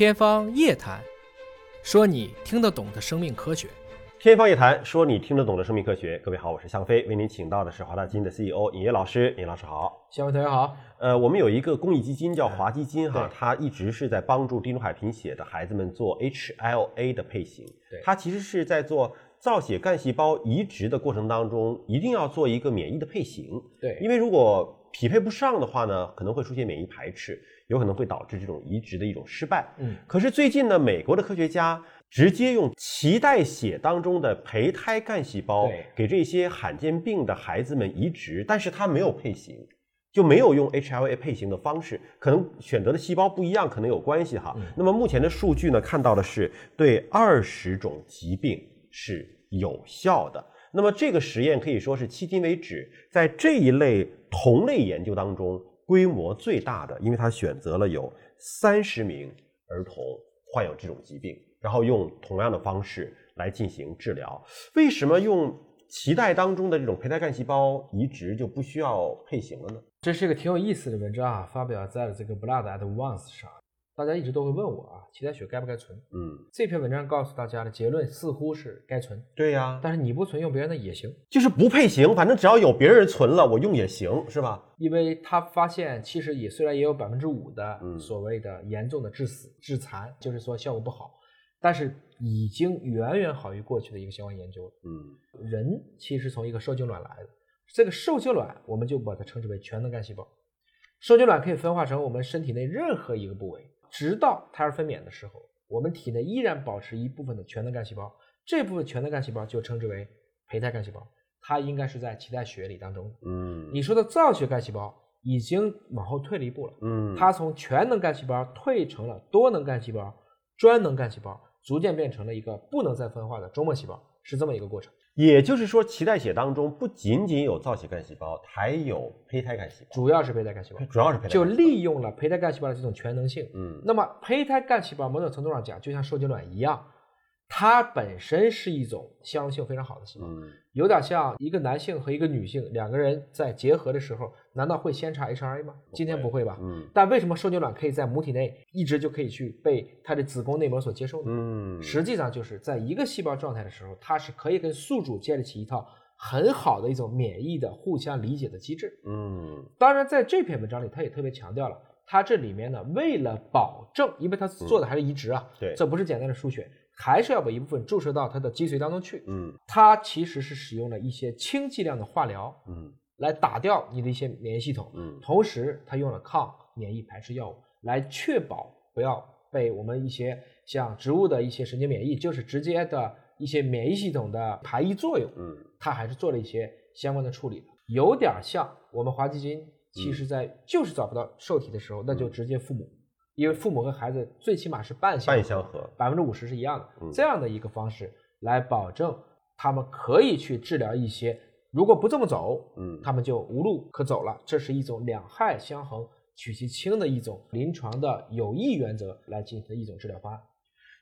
天方夜谭，说你听得懂的生命科学。天方夜谭，说你听得懂的生命科学。各位好，我是向飞，为您请到的是华大基因的 CEO 尹烨老师。尹老师好。向飞同学好。呃，我们有一个公益基金叫华基金哈，它一直是在帮助地中海贫血的孩子们做 HLA 的配型。对它其实是在做造血干细胞移植的过程当中，一定要做一个免疫的配型。对因为如果匹配不上的话呢，可能会出现免疫排斥，有可能会导致这种移植的一种失败。嗯，可是最近呢，美国的科学家直接用脐带血当中的胚胎干细胞对给这些罕见病的孩子们移植，但是它没有配型。就没有用 HLA 配型的方式，可能选择的细胞不一样，可能有关系哈。那么目前的数据呢，看到的是对二十种疾病是有效的。那么这个实验可以说是迄今为止在这一类同类研究当中规模最大的，因为他选择了有三十名儿童患有这种疾病，然后用同样的方式来进行治疗。为什么用脐带当中的这种胚胎干细胞移植就不需要配型了呢？这是一个挺有意思的文章啊，发表在了这个 Blood at Once 上。大家一直都会问我啊，脐带血该不该存？嗯，这篇文章告诉大家的结论似乎是该存，对呀、但是你不存用别人的也行，就是不配型，反正只要有别人存了，我用也行，是吧？因为他发现其实也虽然也有百分之五的嗯所谓的严重的致死、致残，就是说效果不好，但是已经远远好于过去的一个相关研究了。嗯人其实从一个受精卵来的，这个受精卵我们就把它称之为全能干细胞。受精卵可以分化成我们身体内任何一个部位，直到胎儿分娩的时候，我们体内依然保持一部分的全能干细胞，这部分全能干细胞就称之为胚胎干细胞，它应该是在脐带血里当中。嗯你说的造血干细胞已经往后退了一步了，嗯，它从全能干细胞退成了多能干细胞、专能干细胞，逐渐变成了一个不能再分化的周末细胞，是这么一个过程。也就是说，脐带血当中不仅仅有造血干细胞，还有胚胎干细胞，主要是胚胎干细胞，主要是胚胎就利用了胚胎干细胞的这种全能性。嗯那么胚胎干细胞某种程度上讲，就像受精卵一样，它本身是一种相容性非常好的细胞，嗯有点像一个男性和一个女性两个人在结合的时候，难道会先查 HRA 吗？今天不会吧？嗯但为什么受精卵可以在母体内一直就可以去被它的子宫内膜所接受呢？嗯，实际上就是在一个细胞状态的时候，它是可以跟宿主建立起一套很好的一种免疫的互相理解的机制。嗯当然，在这篇文章里，他也特别强调了，它这里面呢，为了保证，因为它做的还是移植啊，对这不是简单的输血，还是要把一部分注射到它的脊髓当中去。嗯。它其实是使用了一些轻剂量的化疗嗯。来打掉你的一些免疫系统，嗯。同时它用了抗免疫排斥药物来确保不要被我们一些像植物的一些神经免疫，就是直接的一些免疫系统的排异作用，嗯。它还是做了一些相关的处理的，有点像我们华基金，其实在就是找不到受体的时候，那就直接父母，因为父母和孩子最起码是半相半相合，百分之五十是一样的，嗯这样的一个方式来保证他们可以去治疗一些，如果不这么走，嗯他们就无路可走了。这是一种两害相衡、取其轻的一种临床的有益原则来进行的一种治疗方案。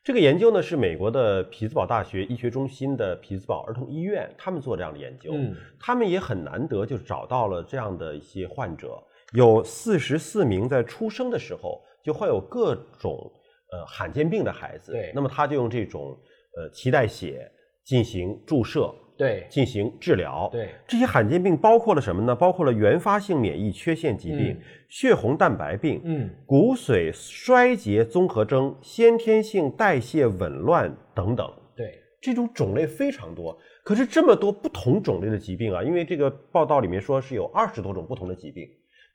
这个研究呢是美国的匹兹堡大学医学中心的匹兹堡儿童医院他们做这样的研究，嗯他们也很难得就找到了这样的一些患者，有四十四名在出生的时候就患有各种呃罕见病的孩子，对。那么他就用这种呃脐带血进行注射，对。进行治疗，对。这些罕见病包括了什么呢？包括了原发性免疫缺陷疾病、嗯。血红蛋白病、嗯。骨髓衰竭综合征、先天性代谢紊乱等等。对。这种种类非常多，可是这么多不同种类的疾病啊，因为这个报道里面说是有二十多种不同的疾病，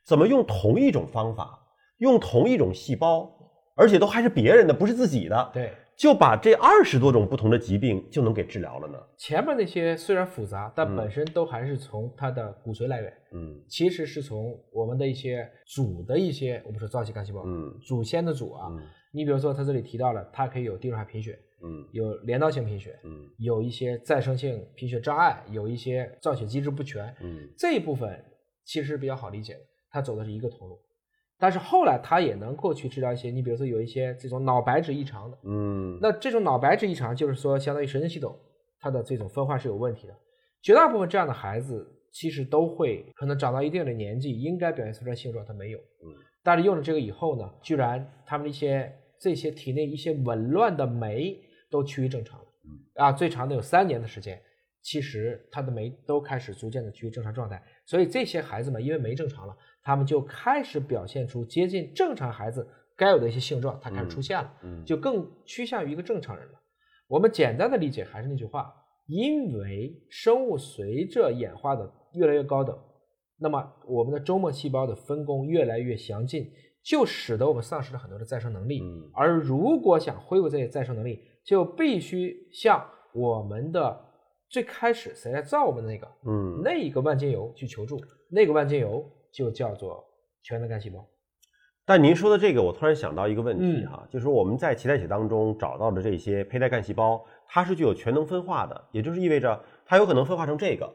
怎么用同一种方法，用同一种细胞，而且都还是别人的，不是自己的，对，就把这二十多种不同的疾病就能给治疗了呢？前面那些虽然复杂，但嗯本身都还是从它的骨髓来源，嗯其实是从我们的一些祖的一些，我们说造血干细胞，嗯祖先的祖啊。嗯你比如说，他这里提到了，它可以有地中海贫血，嗯有镰刀性贫血，嗯有一些再生性贫血障碍，有一些造血机制不全，嗯这一部分其实比较好理解的，它走的是一个通路。但是后来他也能够去治疗一些，你比如说有一些这种脑白质异常的，嗯那这种脑白质异常就是说相当于神经系统它的这种分化是有问题的。绝大部分这样的孩子其实都会可能长到一定的年纪，应该表现出来性状，他没有。嗯但是用了这个以后呢，居然他们的一些这些体内一些紊乱的酶都趋于正常了。啊，最长的有三年的时间，其实他的酶都开始逐渐的趋于正常状态。所以这些孩子们因为酶正常了，他们就开始表现出接近正常孩子该有的一些性状，它开始出现了，就更趋向于一个正常人了。我们简单的理解还是那句话，因为生物随着演化的越来越高等，那么我们的周末细胞的分工越来越详尽，就使得我们丧失了很多的再生能力。而如果想恢复这些再生能力，就必须向我们的最开始谁来造我们的那个，嗯，那一个万金油去求助，那个万金油就叫做全能干细胞。但您说的这个，我突然想到一个问题哈，就是我们在脐带血当中找到的这些胚胎干细胞，它是具有全能分化的，也就是意味着它有可能分化成这个，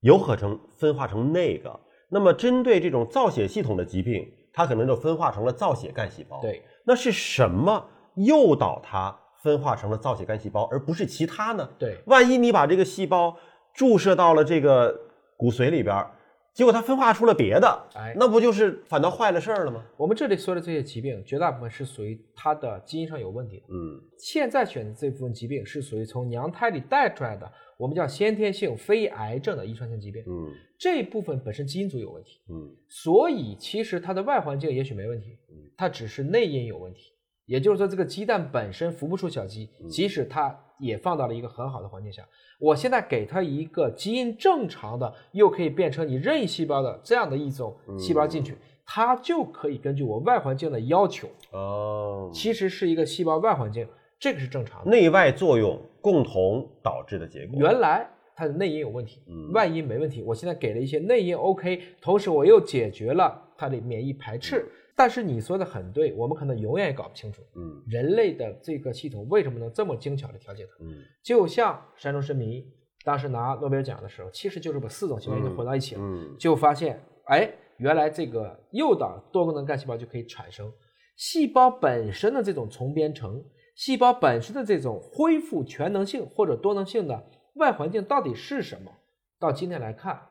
有可能分化成那个。那么针对这种造血系统的疾病，它可能就分化成了造血干细胞。对，那是什么诱导它分化成了造血干细胞，而不是其他呢？对，万一你把这个细胞注射到了这个骨髓里边。结果它分化出了别的，哎，那不就是反倒坏了事儿了吗？我们这里说的这些疾病，绝大部分是属于它的基因上有问题的。嗯，现在选的这部分疾病是属于从娘胎里带出来的，我们叫先天性非癌症的遗传性疾病。嗯，这部分本身基因组有问题。嗯，所以其实它的外环境也许没问题，它只是内因有问题。也就是说，这个鸡蛋本身孵不出小鸡，即使它也放到了一个很好的环境下，我现在给它一个基因正常的，又可以变成你任意细胞的这样的一种细胞进去，它就可以根据我外环境的要求，哦，其实是一个细胞外环境，这个是正常的，内外作用共同导致的结果。原来它的内因有问题，外因没问题，我现在给了一些内因 OK，同时我又解决了它的免疫排斥。但是你说的很对，我们可能永远也搞不清楚，嗯，人类的这个系统为什么能这么精巧的调节它？嗯，就像山中神迷当时拿诺贝尔奖的时候，其实就是把四种细胞已经混到一起了，嗯，就发现，哎，原来这个诱导多功能干细胞就可以产生细胞本身的这种重编程，细胞本身的这种恢复全能性或者多能性的外环境到底是什么？到今天来看，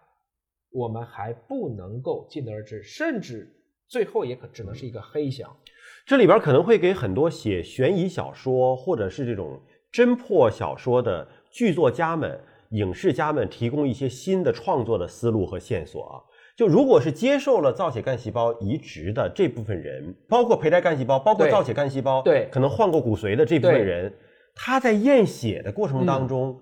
我们还不能够尽得而知，甚至。最后也可只能是一个黑箱，这里边可能会给很多写悬疑小说或者是这种侦破小说的剧作家们、影视家们提供一些新的创作的思路和线索啊。就如果是接受了造血干细胞移植的这部分人，包括胚胎干细胞，包括造血干细胞，对，可能换过骨髓的这部分人，他在验血的过程当中，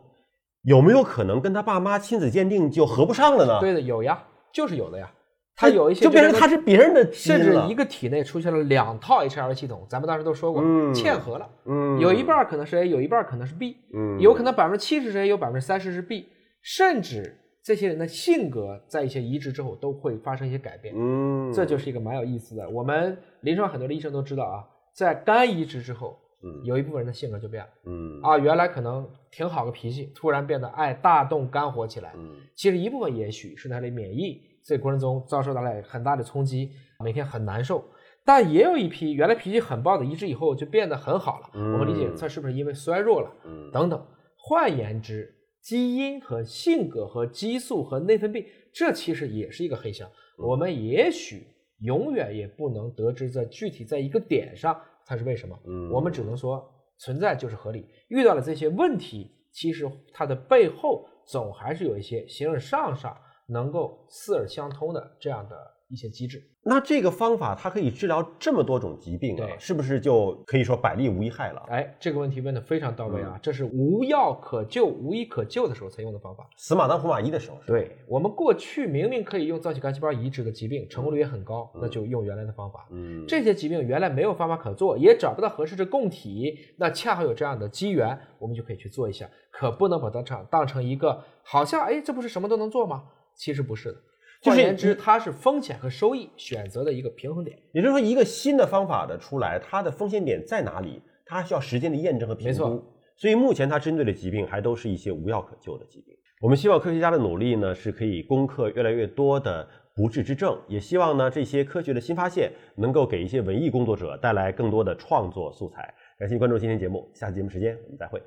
有没有可能跟他爸妈亲子鉴定就合不上了呢？对的，有呀，就是有的呀。它有一些就变成它是别人的，甚至一个体内出现了两套 HR 系统，咱们当时都说过，嵌合了，嗯，有一半可能是 A，有一半可能是 B，嗯，有可能百分之七十是 A，有百分之三十是 B，甚至这些人的性格在一些移植之后都会发生一些改变，嗯，这就是一个蛮有意思的。我们临床很多的医生都知道啊，在肝移植之后，嗯，有一部分人的性格就变了，嗯，啊，原来可能挺好个脾气，突然变得爱大动肝火起来，嗯，其实一部分也许是他的免疫。这过程中遭受到了很大的冲击，每天很难受。但也有一批原来脾气很暴的，移植以后就变得很好了。我们理解，这是不是因为衰弱了？等等。换言之，基因和性格和激素和内分泌，这其实也是一个黑箱。我们也许永远也不能得知这具体在一个点上它是为什么。我们只能说存在就是合理。遇到了这些问题，其实它的背后总还是有一些形而上上。能够四耳相通的这样的一些机制，那这个方法它可以治疗这么多种疾病啊，是不是就可以说百利无一害了？哎，这个问题问的非常到位啊，这是无药可救、无医可救的时候才用的方法，死马当活马医的时候。对我们过去明明可以用造血干细胞移植的疾病，成功率也很高，那就用原来的方法。嗯，这些疾病原来没有方法可做，也找不到合适的供体，那恰好有这样的机缘，我们就可以去做一下，可不能把它当当成一个好像哎，这不是什么都能做吗？其实不是的，换言之，它是风险和收益选择的一个平衡点。也就是说，一个新的方法的出来，它的风险点在哪里？它需要时间的验证和评估。所以目前它针对的疾病还都是一些无药可救的疾病。我们希望科学家的努力呢，是可以攻克越来越多的不治之症，也希望呢这些科学的新发现能够给一些文艺工作者带来更多的创作素材。感谢关注今天节目，下期节目时间我们再会。